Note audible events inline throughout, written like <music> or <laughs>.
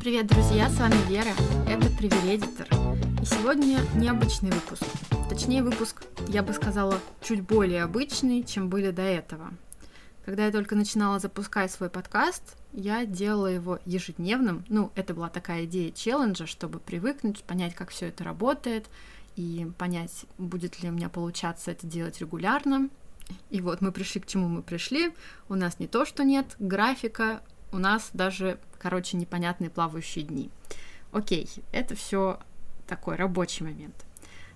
Привет, друзья, с вами Вера, это Привередитор. И сегодня необычный выпуск. Точнее, выпуск, я бы сказала, чуть более обычный, чем были до этого. Когда я только начинала запускать свой подкаст, я делала его ежедневным. Ну, это была такая идея челленджа, чтобы привыкнуть, понять, как все это работает, и понять, будет ли у меня получаться это делать регулярно. И вот мы пришли к чему мы пришли. У нас не то, что нет графика, у нас даже, короче, непонятные плавающие дни. Окей, это все такой рабочий момент.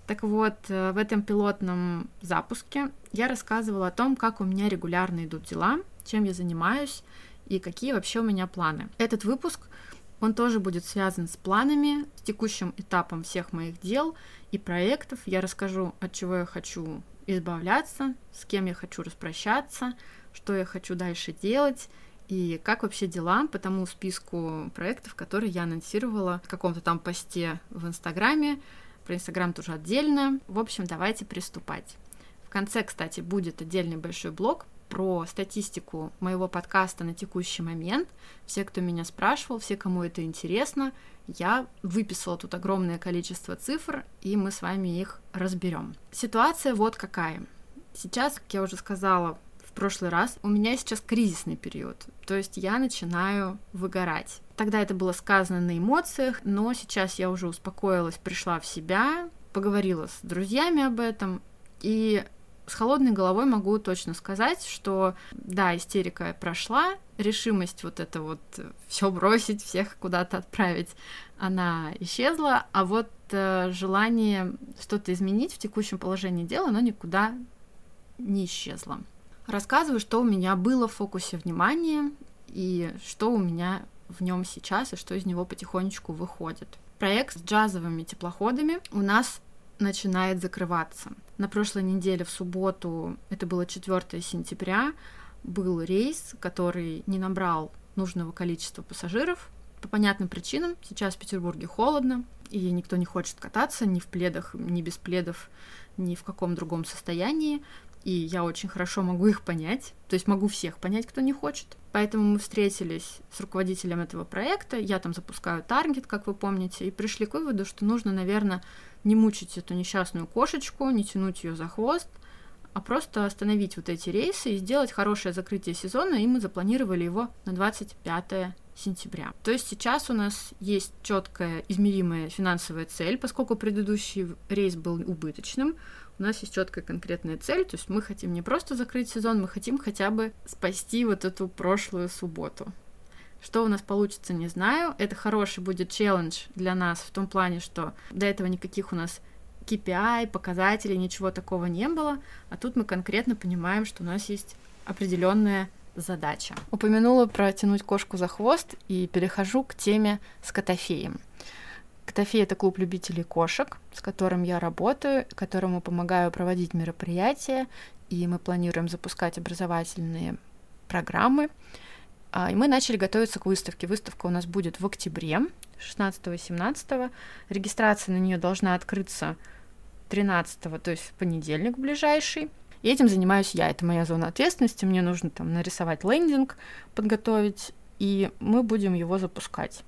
Так вот, э, в этом пилотном запуске я рассказывала о том, как у меня регулярно идут дела, чем я занимаюсь и какие вообще у меня планы. Этот выпуск, он тоже будет связан с планами, с текущим этапом всех моих дел и проектов. Я расскажу, от чего я хочу избавляться, с кем я хочу распрощаться, что я хочу дальше делать и как вообще дела по тому списку проектов, которые я анонсировала в каком-то там посте в Инстаграме. Про Инстаграм тоже отдельно. В общем, давайте приступать. В конце, кстати, будет отдельный большой блог про статистику моего подкаста на текущий момент. Все, кто меня спрашивал, все, кому это интересно, я выписала тут огромное количество цифр, и мы с вами их разберем. Ситуация вот какая. Сейчас, как я уже сказала прошлый раз, у меня сейчас кризисный период, то есть я начинаю выгорать. Тогда это было сказано на эмоциях, но сейчас я уже успокоилась, пришла в себя, поговорила с друзьями об этом, и с холодной головой могу точно сказать, что да, истерика прошла, решимость вот это вот все бросить, всех куда-то отправить, она исчезла, а вот э, желание что-то изменить в текущем положении дела, оно никуда не исчезло. Рассказываю, что у меня было в фокусе внимания и что у меня в нем сейчас и что из него потихонечку выходит. Проект с джазовыми теплоходами у нас начинает закрываться. На прошлой неделе в субботу, это было 4 сентября, был рейс, который не набрал нужного количества пассажиров. По понятным причинам, сейчас в Петербурге холодно, и никто не хочет кататься ни в пледах, ни без пледов, ни в каком другом состоянии. И я очень хорошо могу их понять, то есть могу всех понять, кто не хочет. Поэтому мы встретились с руководителем этого проекта, я там запускаю таргет, как вы помните, и пришли к выводу, что нужно, наверное, не мучить эту несчастную кошечку, не тянуть ее за хвост, а просто остановить вот эти рейсы и сделать хорошее закрытие сезона, и мы запланировали его на 25 сентября. То есть сейчас у нас есть четкая измеримая финансовая цель, поскольку предыдущий рейс был убыточным, у нас есть четкая конкретная цель, то есть мы хотим не просто закрыть сезон, мы хотим хотя бы спасти вот эту прошлую субботу. Что у нас получится, не знаю. Это хороший будет челлендж для нас в том плане, что до этого никаких у нас KPI, показателей, ничего такого не было, а тут мы конкретно понимаем, что у нас есть определенная задача. Упомянула про тянуть кошку за хвост и перехожу к теме с котофеем. Котофей — это клуб любителей кошек, с которым я работаю, которому помогаю проводить мероприятия, и мы планируем запускать образовательные программы. А, и мы начали готовиться к выставке. Выставка у нас будет в октябре, 16-17. Регистрация на нее должна открыться 13, то есть в понедельник ближайший. И этим занимаюсь я. Это моя зона ответственности. Мне нужно там нарисовать лендинг, подготовить, и мы будем его запускать.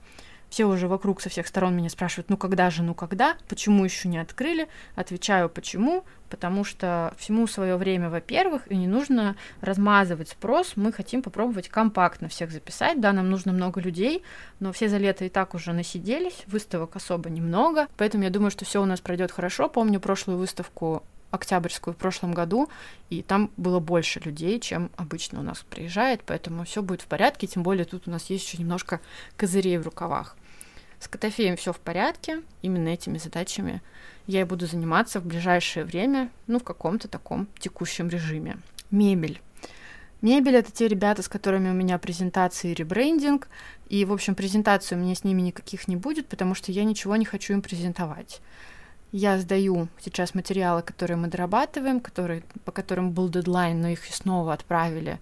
Все уже вокруг со всех сторон меня спрашивают, ну когда же, ну когда, почему еще не открыли? Отвечаю, почему, потому что всему свое время, во-первых, и не нужно размазывать спрос, мы хотим попробовать компактно всех записать, да, нам нужно много людей, но все за лето и так уже насиделись, выставок особо немного, поэтому я думаю, что все у нас пройдет хорошо. Помню прошлую выставку октябрьскую в прошлом году, и там было больше людей, чем обычно у нас приезжает, поэтому все будет в порядке, тем более тут у нас есть еще немножко козырей в рукавах. С Котофеем все в порядке, именно этими задачами я и буду заниматься в ближайшее время, ну, в каком-то таком текущем режиме. Мебель. Мебель — это те ребята, с которыми у меня презентации и ребрендинг, и, в общем, презентацию у меня с ними никаких не будет, потому что я ничего не хочу им презентовать. Я сдаю сейчас материалы, которые мы дорабатываем, которые, по которым был дедлайн, но их снова отправили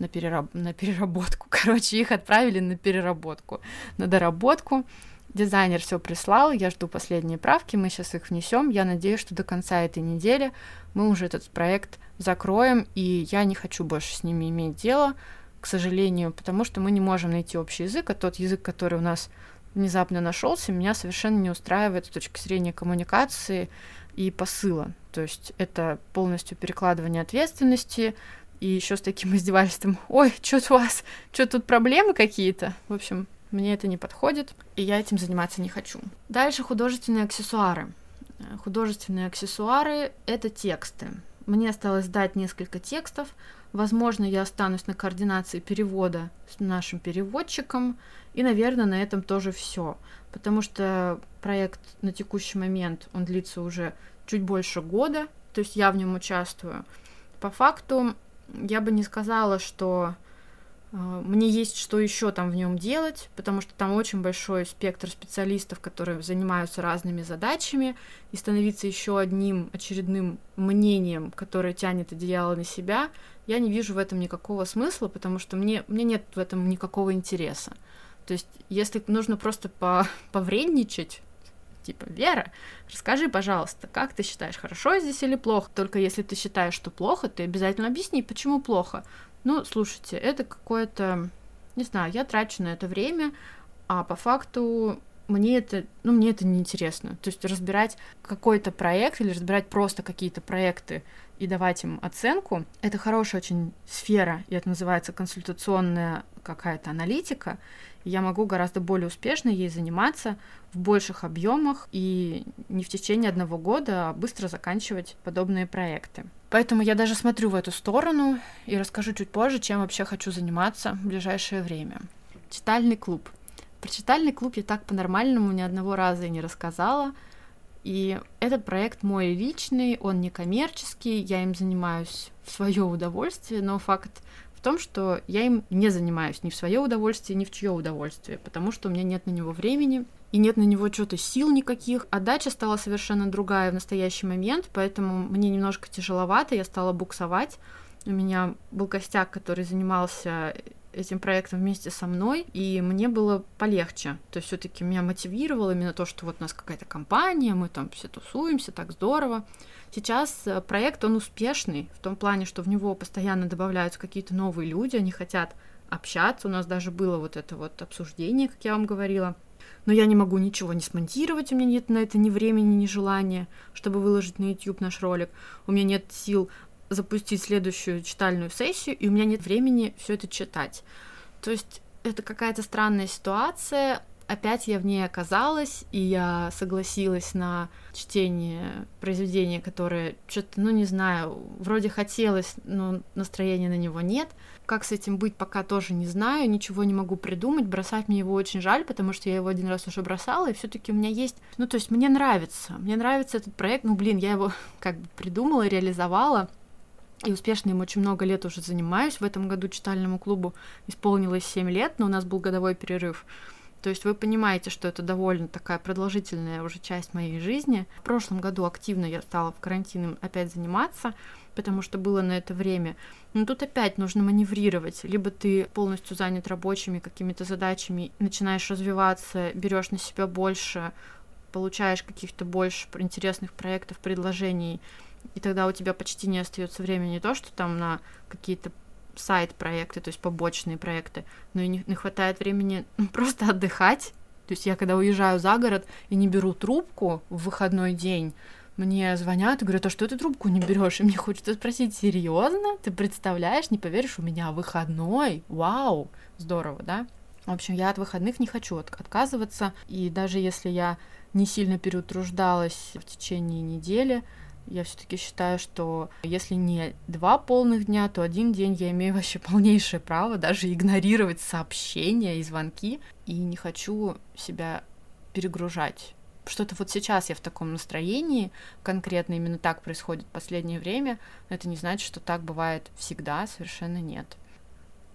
на, перераб... на переработку. <laughs> Короче, их отправили на переработку, на доработку. Дизайнер все прислал, я жду последние правки, мы сейчас их внесем. Я надеюсь, что до конца этой недели мы уже этот проект закроем, и я не хочу больше с ними иметь дело, к сожалению, потому что мы не можем найти общий язык, а тот язык, который у нас внезапно нашелся, меня совершенно не устраивает с точки зрения коммуникации и посыла. То есть это полностью перекладывание ответственности, и еще с таким <laughs> издевательством. Ой, что у вас? Что тут проблемы какие-то? В общем, мне это не подходит, и я этим заниматься не хочу. Дальше художественные аксессуары. Художественные аксессуары — это тексты. Мне осталось дать несколько текстов. Возможно, я останусь на координации перевода с нашим переводчиком. И, наверное, на этом тоже все. Потому что проект на текущий момент, он длится уже чуть больше года. То есть я в нем участвую. По факту я бы не сказала, что мне есть что еще там в нем делать, потому что там очень большой спектр специалистов, которые занимаются разными задачами, и становиться еще одним очередным мнением, которое тянет одеяло на себя, я не вижу в этом никакого смысла, потому что мне, мне нет в этом никакого интереса. То есть, если нужно просто по <laughs> повредничать, типа, Вера, расскажи, пожалуйста, как ты считаешь, хорошо здесь или плохо? Только если ты считаешь, что плохо, ты обязательно объясни, почему плохо. Ну, слушайте, это какое-то, не знаю, я трачу на это время, а по факту мне это, ну, мне это неинтересно. То есть разбирать какой-то проект или разбирать просто какие-то проекты и давать им оценку, это хорошая очень сфера, и это называется консультационная какая-то аналитика, я могу гораздо более успешно ей заниматься в больших объемах и не в течение одного года, а быстро заканчивать подобные проекты. Поэтому я даже смотрю в эту сторону и расскажу чуть позже, чем вообще хочу заниматься в ближайшее время. Читальный клуб. Про читальный клуб я так по-нормальному ни одного раза и не рассказала. И этот проект мой личный, он не коммерческий, я им занимаюсь в свое удовольствие, но факт том, что я им не занимаюсь ни в свое удовольствие, ни в чье удовольствие, потому что у меня нет на него времени, и нет на него что-то сил никаких. А дача стала совершенно другая в настоящий момент, поэтому мне немножко тяжеловато, я стала буксовать. У меня был костяк, который занимался этим проектом вместе со мной, и мне было полегче. То есть все-таки меня мотивировало именно то, что вот у нас какая-то компания, мы там все тусуемся, так здорово. Сейчас э, проект, он успешный в том плане, что в него постоянно добавляются какие-то новые люди, они хотят общаться. У нас даже было вот это вот обсуждение, как я вам говорила. Но я не могу ничего не смонтировать, у меня нет на это ни времени, ни желания, чтобы выложить на YouTube наш ролик. У меня нет сил запустить следующую читальную сессию, и у меня нет времени все это читать. То есть это какая-то странная ситуация. Опять я в ней оказалась, и я согласилась на чтение произведения, которое что-то, ну не знаю, вроде хотелось, но настроения на него нет. Как с этим быть, пока тоже не знаю, ничего не могу придумать. Бросать мне его очень жаль, потому что я его один раз уже бросала, и все-таки у меня есть. Ну, то есть мне нравится. Мне нравится этот проект. Ну, блин, я его <laughs> как бы придумала, реализовала и успешно им очень много лет уже занимаюсь. В этом году читальному клубу исполнилось 7 лет, но у нас был годовой перерыв. То есть вы понимаете, что это довольно такая продолжительная уже часть моей жизни. В прошлом году активно я стала в карантин опять заниматься, потому что было на это время. Но тут опять нужно маневрировать. Либо ты полностью занят рабочими какими-то задачами, начинаешь развиваться, берешь на себя больше, получаешь каких-то больше интересных проектов, предложений, и тогда у тебя почти не остается времени не то, что там на какие-то сайт-проекты, то есть побочные проекты, но и не, не хватает времени ну, <laughs> просто отдыхать. То есть я когда уезжаю за город и не беру трубку в выходной день, мне звонят и говорят, а что ты трубку не берешь? И мне хочется спросить, серьезно? Ты представляешь, не поверишь, у меня выходной? Вау, здорово, да? В общем, я от выходных не хочу от- отказываться, и даже если я не сильно переутруждалась в течение недели, я все-таки считаю, что если не два полных дня, то один день я имею вообще полнейшее право даже игнорировать сообщения и звонки, и не хочу себя перегружать. Что-то вот сейчас я в таком настроении, конкретно именно так происходит в последнее время, но это не значит, что так бывает всегда, совершенно нет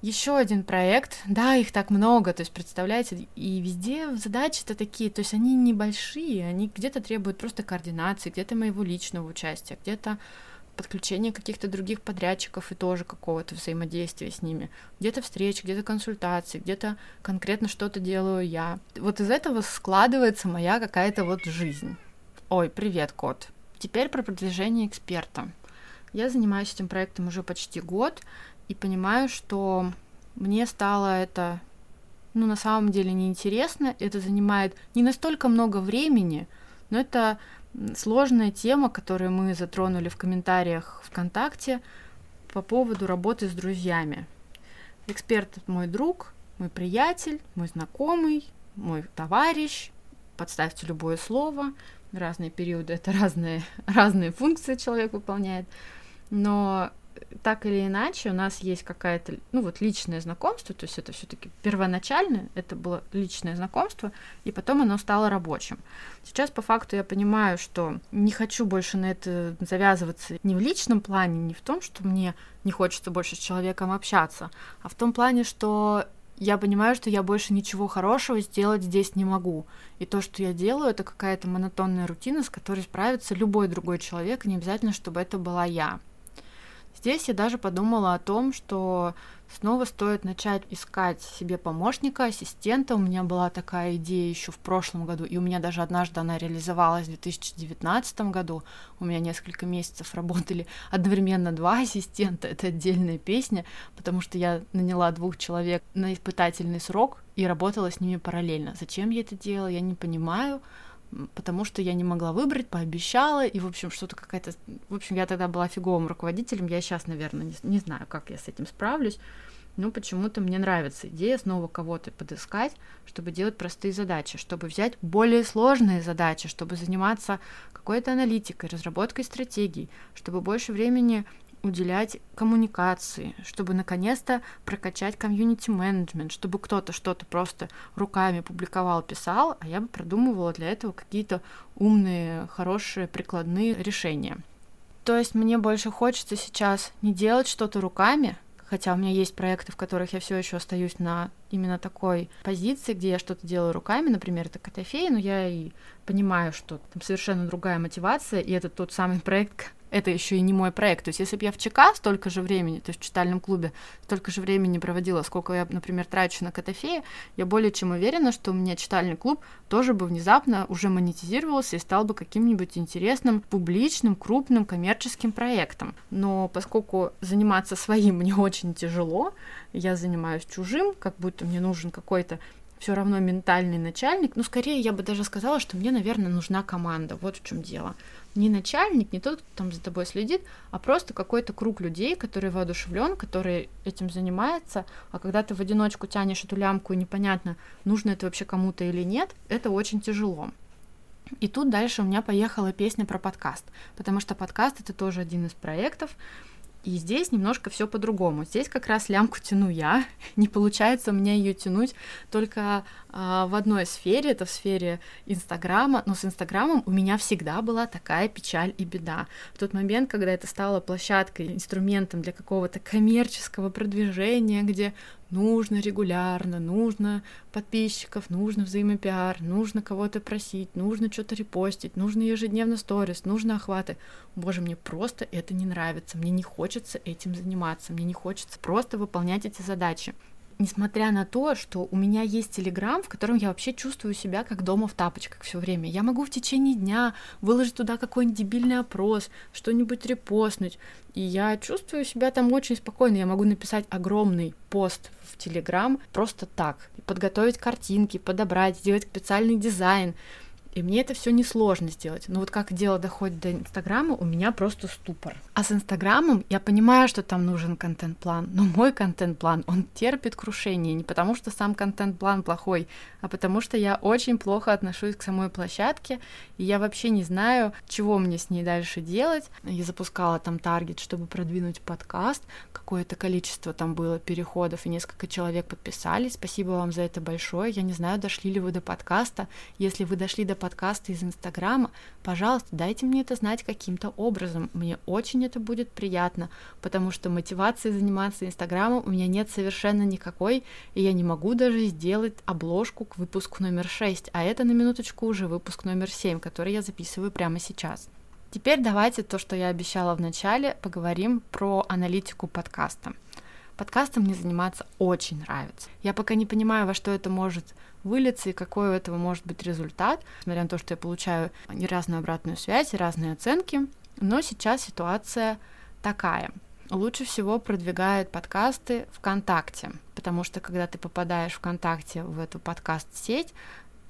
еще один проект, да, их так много, то есть, представляете, и везде задачи-то такие, то есть они небольшие, они где-то требуют просто координации, где-то моего личного участия, где-то подключения каких-то других подрядчиков и тоже какого-то взаимодействия с ними. Где-то встречи, где-то консультации, где-то конкретно что-то делаю я. Вот из этого складывается моя какая-то вот жизнь. Ой, привет, кот. Теперь про продвижение эксперта. Я занимаюсь этим проектом уже почти год, и понимаю, что мне стало это ну, на самом деле неинтересно, это занимает не настолько много времени, но это сложная тема, которую мы затронули в комментариях ВКонтакте по поводу работы с друзьями. Эксперт мой друг, мой приятель, мой знакомый, мой товарищ, подставьте любое слово, разные периоды, это разные, <laughs> разные функции человек выполняет, но так или иначе у нас есть какая-то, ну вот личное знакомство, то есть это все-таки первоначально, это было личное знакомство, и потом оно стало рабочим. Сейчас по факту я понимаю, что не хочу больше на это завязываться не в личном плане, не в том, что мне не хочется больше с человеком общаться, а в том плане, что я понимаю, что я больше ничего хорошего сделать здесь не могу. И то, что я делаю, это какая-то монотонная рутина, с которой справится любой другой человек, не обязательно, чтобы это была я. Здесь я даже подумала о том, что снова стоит начать искать себе помощника, ассистента. У меня была такая идея еще в прошлом году, и у меня даже однажды она реализовалась в 2019 году. У меня несколько месяцев работали одновременно два ассистента. Это отдельная песня, потому что я наняла двух человек на испытательный срок и работала с ними параллельно. Зачем я это делала, я не понимаю потому что я не могла выбрать, пообещала, и, в общем, что-то какая-то... В общем, я тогда была фиговым руководителем, я сейчас, наверное, не, не знаю, как я с этим справлюсь, но почему-то мне нравится идея снова кого-то подыскать, чтобы делать простые задачи, чтобы взять более сложные задачи, чтобы заниматься какой-то аналитикой, разработкой стратегий, чтобы больше времени уделять коммуникации, чтобы наконец-то прокачать комьюнити-менеджмент, чтобы кто-то что-то просто руками публиковал, писал, а я бы продумывала для этого какие-то умные, хорошие, прикладные решения. То есть мне больше хочется сейчас не делать что-то руками, хотя у меня есть проекты, в которых я все еще остаюсь на именно такой позиции, где я что-то делаю руками, например, это Котофей, но я и понимаю, что там совершенно другая мотивация, и это тот самый проект, это еще и не мой проект. То есть, если бы я в ЧК столько же времени, то есть в читальном клубе столько же времени проводила, сколько я, например, трачу на Котофея, я более чем уверена, что у меня читальный клуб тоже бы внезапно уже монетизировался и стал бы каким-нибудь интересным, публичным, крупным коммерческим проектом. Но поскольку заниматься своим <laughs> мне очень тяжело, я занимаюсь чужим, как будто мне нужен какой-то все равно ментальный начальник. Ну, скорее, я бы даже сказала, что мне, наверное, нужна команда. Вот в чем дело не начальник, не тот, кто там за тобой следит, а просто какой-то круг людей, который воодушевлен, который этим занимается, а когда ты в одиночку тянешь эту лямку и непонятно, нужно это вообще кому-то или нет, это очень тяжело. И тут дальше у меня поехала песня про подкаст, потому что подкаст это тоже один из проектов, и здесь немножко все по-другому. Здесь как раз лямку тяну я. <laughs> Не получается меня ее тянуть только в одной сфере, это в сфере Инстаграма. Но с Инстаграмом у меня всегда была такая печаль и беда. В тот момент, когда это стало площадкой, инструментом для какого-то коммерческого продвижения, где нужно регулярно, нужно подписчиков, нужно взаимопиар, нужно кого-то просить, нужно что-то репостить, нужно ежедневно сторис, нужно охваты. Боже, мне просто это не нравится, мне не хочется этим заниматься, мне не хочется просто выполнять эти задачи несмотря на то, что у меня есть Телеграм, в котором я вообще чувствую себя как дома в тапочках все время. Я могу в течение дня выложить туда какой-нибудь дебильный опрос, что-нибудь репостнуть, и я чувствую себя там очень спокойно. Я могу написать огромный пост в Телеграм просто так, подготовить картинки, подобрать, сделать специальный дизайн, и мне это все несложно сделать. Но вот как дело доходит до Инстаграма, у меня просто ступор. А с Инстаграмом я понимаю, что там нужен контент-план, но мой контент-план, он терпит крушение не потому, что сам контент-план плохой, а потому что я очень плохо отношусь к самой площадке, и я вообще не знаю, чего мне с ней дальше делать. Я запускала там таргет, чтобы продвинуть подкаст, какое-то количество там было переходов, и несколько человек подписались. Спасибо вам за это большое. Я не знаю, дошли ли вы до подкаста. Если вы дошли до подкаста из Инстаграма, пожалуйста, дайте мне это знать каким-то образом. Мне очень это будет приятно, потому что мотивации заниматься Инстаграмом у меня нет совершенно никакой, и я не могу даже сделать обложку к выпуску номер 6, а это на минуточку уже выпуск номер 7, который я записываю прямо сейчас. Теперь давайте то, что я обещала в начале, поговорим про аналитику подкаста. Подкастом мне заниматься очень нравится. Я пока не понимаю, во что это может вылиться и какой у этого может быть результат, несмотря на то, что я получаю и разную обратную связь, и разные оценки. Но сейчас ситуация такая. Лучше всего продвигает подкасты ВКонтакте, потому что когда ты попадаешь ВКонтакте в эту подкаст-сеть,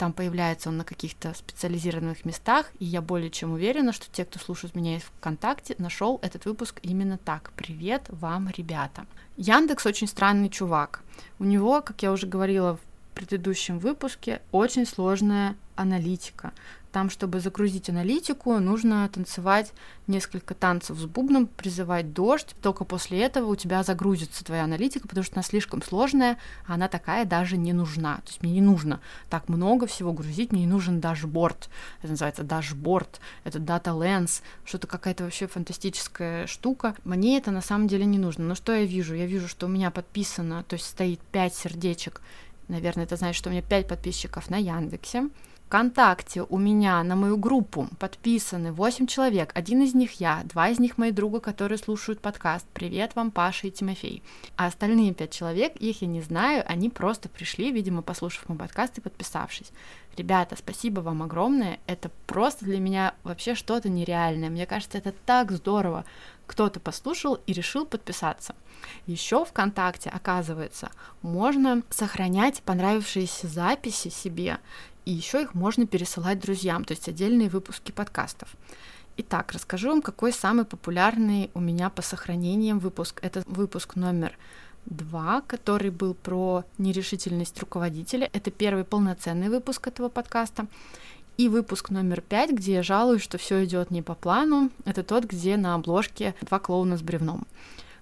там появляется он на каких-то специализированных местах, и я более чем уверена, что те, кто слушает меня из ВКонтакте, нашел этот выпуск именно так. Привет вам, ребята. Яндекс очень странный чувак. У него, как я уже говорила в предыдущем выпуске, очень сложная аналитика. Там, чтобы загрузить аналитику, нужно танцевать несколько танцев с бубном, призывать дождь. Только после этого у тебя загрузится твоя аналитика, потому что она слишком сложная, а она такая даже не нужна. То есть мне не нужно так много всего грузить, мне не нужен дашборд. Это называется дашборд, это DataLens, что-то какая-то вообще фантастическая штука. Мне это на самом деле не нужно. Но что я вижу? Я вижу, что у меня подписано, то есть стоит 5 сердечек Наверное, это значит, что у меня 5 подписчиков на Яндексе. ВКонтакте у меня на мою группу подписаны 8 человек. Один из них я, два из них мои друга, которые слушают подкаст. Привет вам, Паша и Тимофей. А остальные 5 человек, их я не знаю, они просто пришли, видимо, послушав мой подкаст и подписавшись. Ребята, спасибо вам огромное. Это просто для меня вообще что-то нереальное. Мне кажется, это так здорово. Кто-то послушал и решил подписаться. Еще ВКонтакте, оказывается, можно сохранять понравившиеся записи себе и еще их можно пересылать друзьям, то есть отдельные выпуски подкастов. Итак, расскажу вам, какой самый популярный у меня по сохранениям выпуск. Это выпуск номер два, который был про нерешительность руководителя. Это первый полноценный выпуск этого подкаста. И выпуск номер пять, где я жалуюсь, что все идет не по плану. Это тот, где на обложке два клоуна с бревном.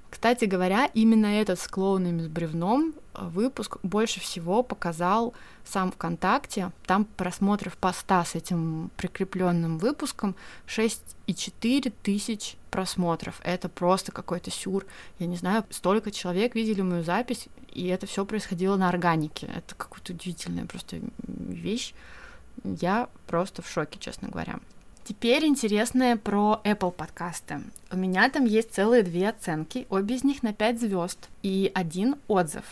Кстати говоря, именно этот с клоунами с бревном выпуск больше всего показал сам ВКонтакте. Там просмотров поста с этим прикрепленным выпуском 6,4 тысяч просмотров. Это просто какой-то сюр. Я не знаю, столько человек видели мою запись, и это все происходило на органике. Это какая-то удивительная просто вещь. Я просто в шоке, честно говоря. Теперь интересное про Apple подкасты. У меня там есть целые две оценки, обе из них на 5 звезд и один отзыв.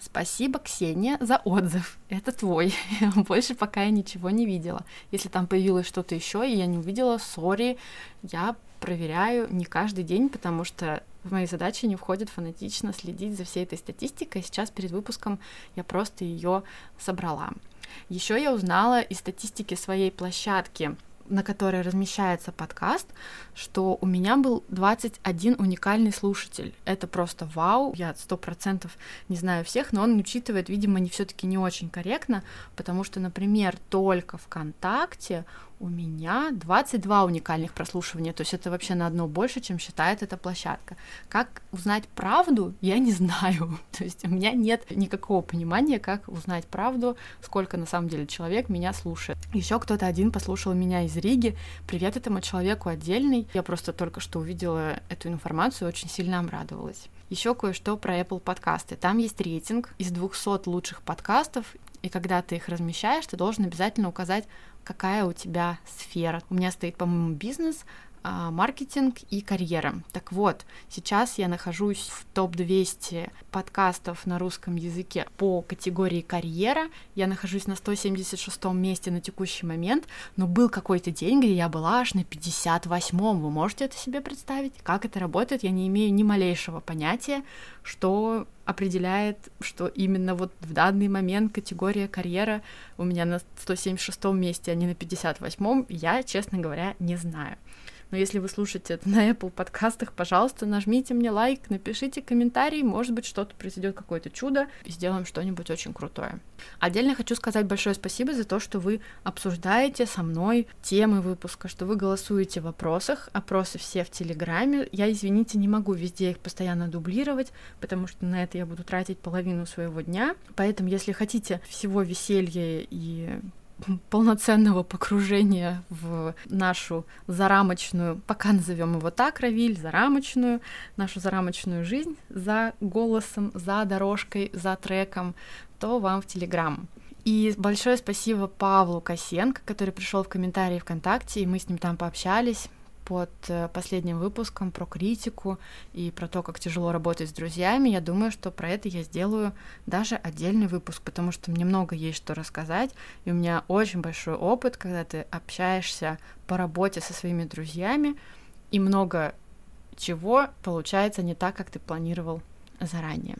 Спасибо, Ксения, за отзыв. Это твой. <laughs> Больше пока я ничего не видела. Если там появилось что-то еще, и я не увидела, сори, я проверяю не каждый день, потому что в мои задачи не входит фанатично следить за всей этой статистикой. Сейчас перед выпуском я просто ее собрала. Еще я узнала из статистики своей площадки на которой размещается подкаст, что у меня был 21 уникальный слушатель. Это просто вау. Я сто процентов не знаю всех, но он учитывает, видимо, не все-таки не очень корректно, потому что, например, только ВКонтакте у меня 22 уникальных прослушивания, то есть это вообще на одно больше, чем считает эта площадка. Как узнать правду, я не знаю. <laughs> То есть у меня нет никакого понимания, как узнать правду, сколько на самом деле человек меня слушает. Еще кто-то один послушал меня из Риги. Привет этому человеку отдельный. Я просто только что увидела эту информацию, очень сильно обрадовалась. Еще кое-что про Apple подкасты. Там есть рейтинг из 200 лучших подкастов, и когда ты их размещаешь, ты должен обязательно указать какая у тебя сфера. У меня стоит, по-моему, бизнес, маркетинг и карьера. Так вот, сейчас я нахожусь в топ-200 подкастов на русском языке по категории карьера. Я нахожусь на 176 месте на текущий момент, но был какой-то день, где я была аж на 58-м. Вы можете это себе представить? Как это работает? Я не имею ни малейшего понятия, что определяет, что именно вот в данный момент категория карьера у меня на 176 месте, а не на 58-м, я, честно говоря, не знаю. Но если вы слушаете это на Apple подкастах, пожалуйста, нажмите мне лайк, напишите комментарий, может быть, что-то произойдет, какое-то чудо, и сделаем что-нибудь очень крутое. Отдельно хочу сказать большое спасибо за то, что вы обсуждаете со мной темы выпуска, что вы голосуете в вопросах, опросы все в Телеграме. Я, извините, не могу везде их постоянно дублировать, потому что на это я буду тратить половину своего дня. Поэтому, если хотите всего веселья и полноценного погружения в нашу зарамочную, пока назовем его так, Равиль, зарамочную, нашу зарамочную жизнь за голосом, за дорожкой, за треком, то вам в Телеграм. И большое спасибо Павлу Косенко, который пришел в комментарии ВКонтакте, и мы с ним там пообщались под э, последним выпуском про критику и про то, как тяжело работать с друзьями, я думаю, что про это я сделаю даже отдельный выпуск, потому что мне много есть что рассказать, и у меня очень большой опыт, когда ты общаешься по работе со своими друзьями, и много чего получается не так, как ты планировал заранее.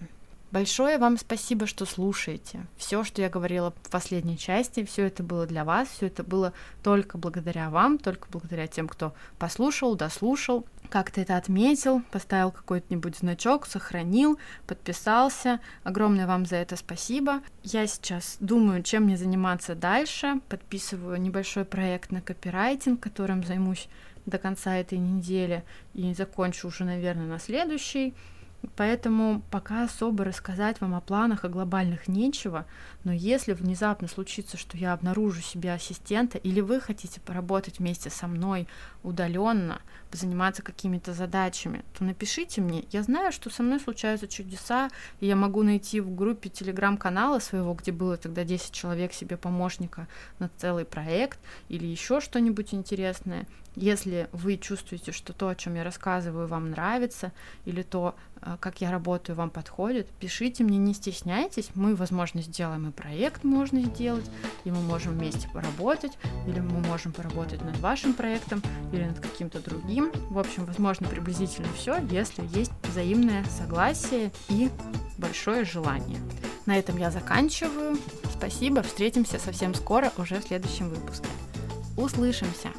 Большое вам спасибо, что слушаете. Все, что я говорила в последней части, все это было для вас, все это было только благодаря вам, только благодаря тем, кто послушал, дослушал, как-то это отметил, поставил какой-нибудь значок, сохранил, подписался. Огромное вам за это спасибо. Я сейчас думаю, чем мне заниматься дальше. Подписываю небольшой проект на копирайтинг, которым займусь до конца этой недели и закончу уже, наверное, на следующий. Поэтому пока особо рассказать вам о планах, о глобальных нечего, но если внезапно случится, что я обнаружу себе ассистента, или вы хотите поработать вместе со мной удаленно, заниматься какими-то задачами, то напишите мне. Я знаю, что со мной случаются чудеса, и я могу найти в группе телеграм-канала своего, где было тогда 10 человек себе помощника на целый проект, или еще что-нибудь интересное. Если вы чувствуете, что то, о чем я рассказываю, вам нравится, или то, э, как я работаю, вам подходит, пишите мне, не стесняйтесь. Мы, возможно, сделаем и проект можно сделать, и мы можем вместе поработать, или мы можем поработать над вашим проектом, или над каким-то другим. В общем, возможно, приблизительно все, если есть взаимное согласие и большое желание. На этом я заканчиваю. Спасибо, встретимся совсем скоро, уже в следующем выпуске. Услышимся!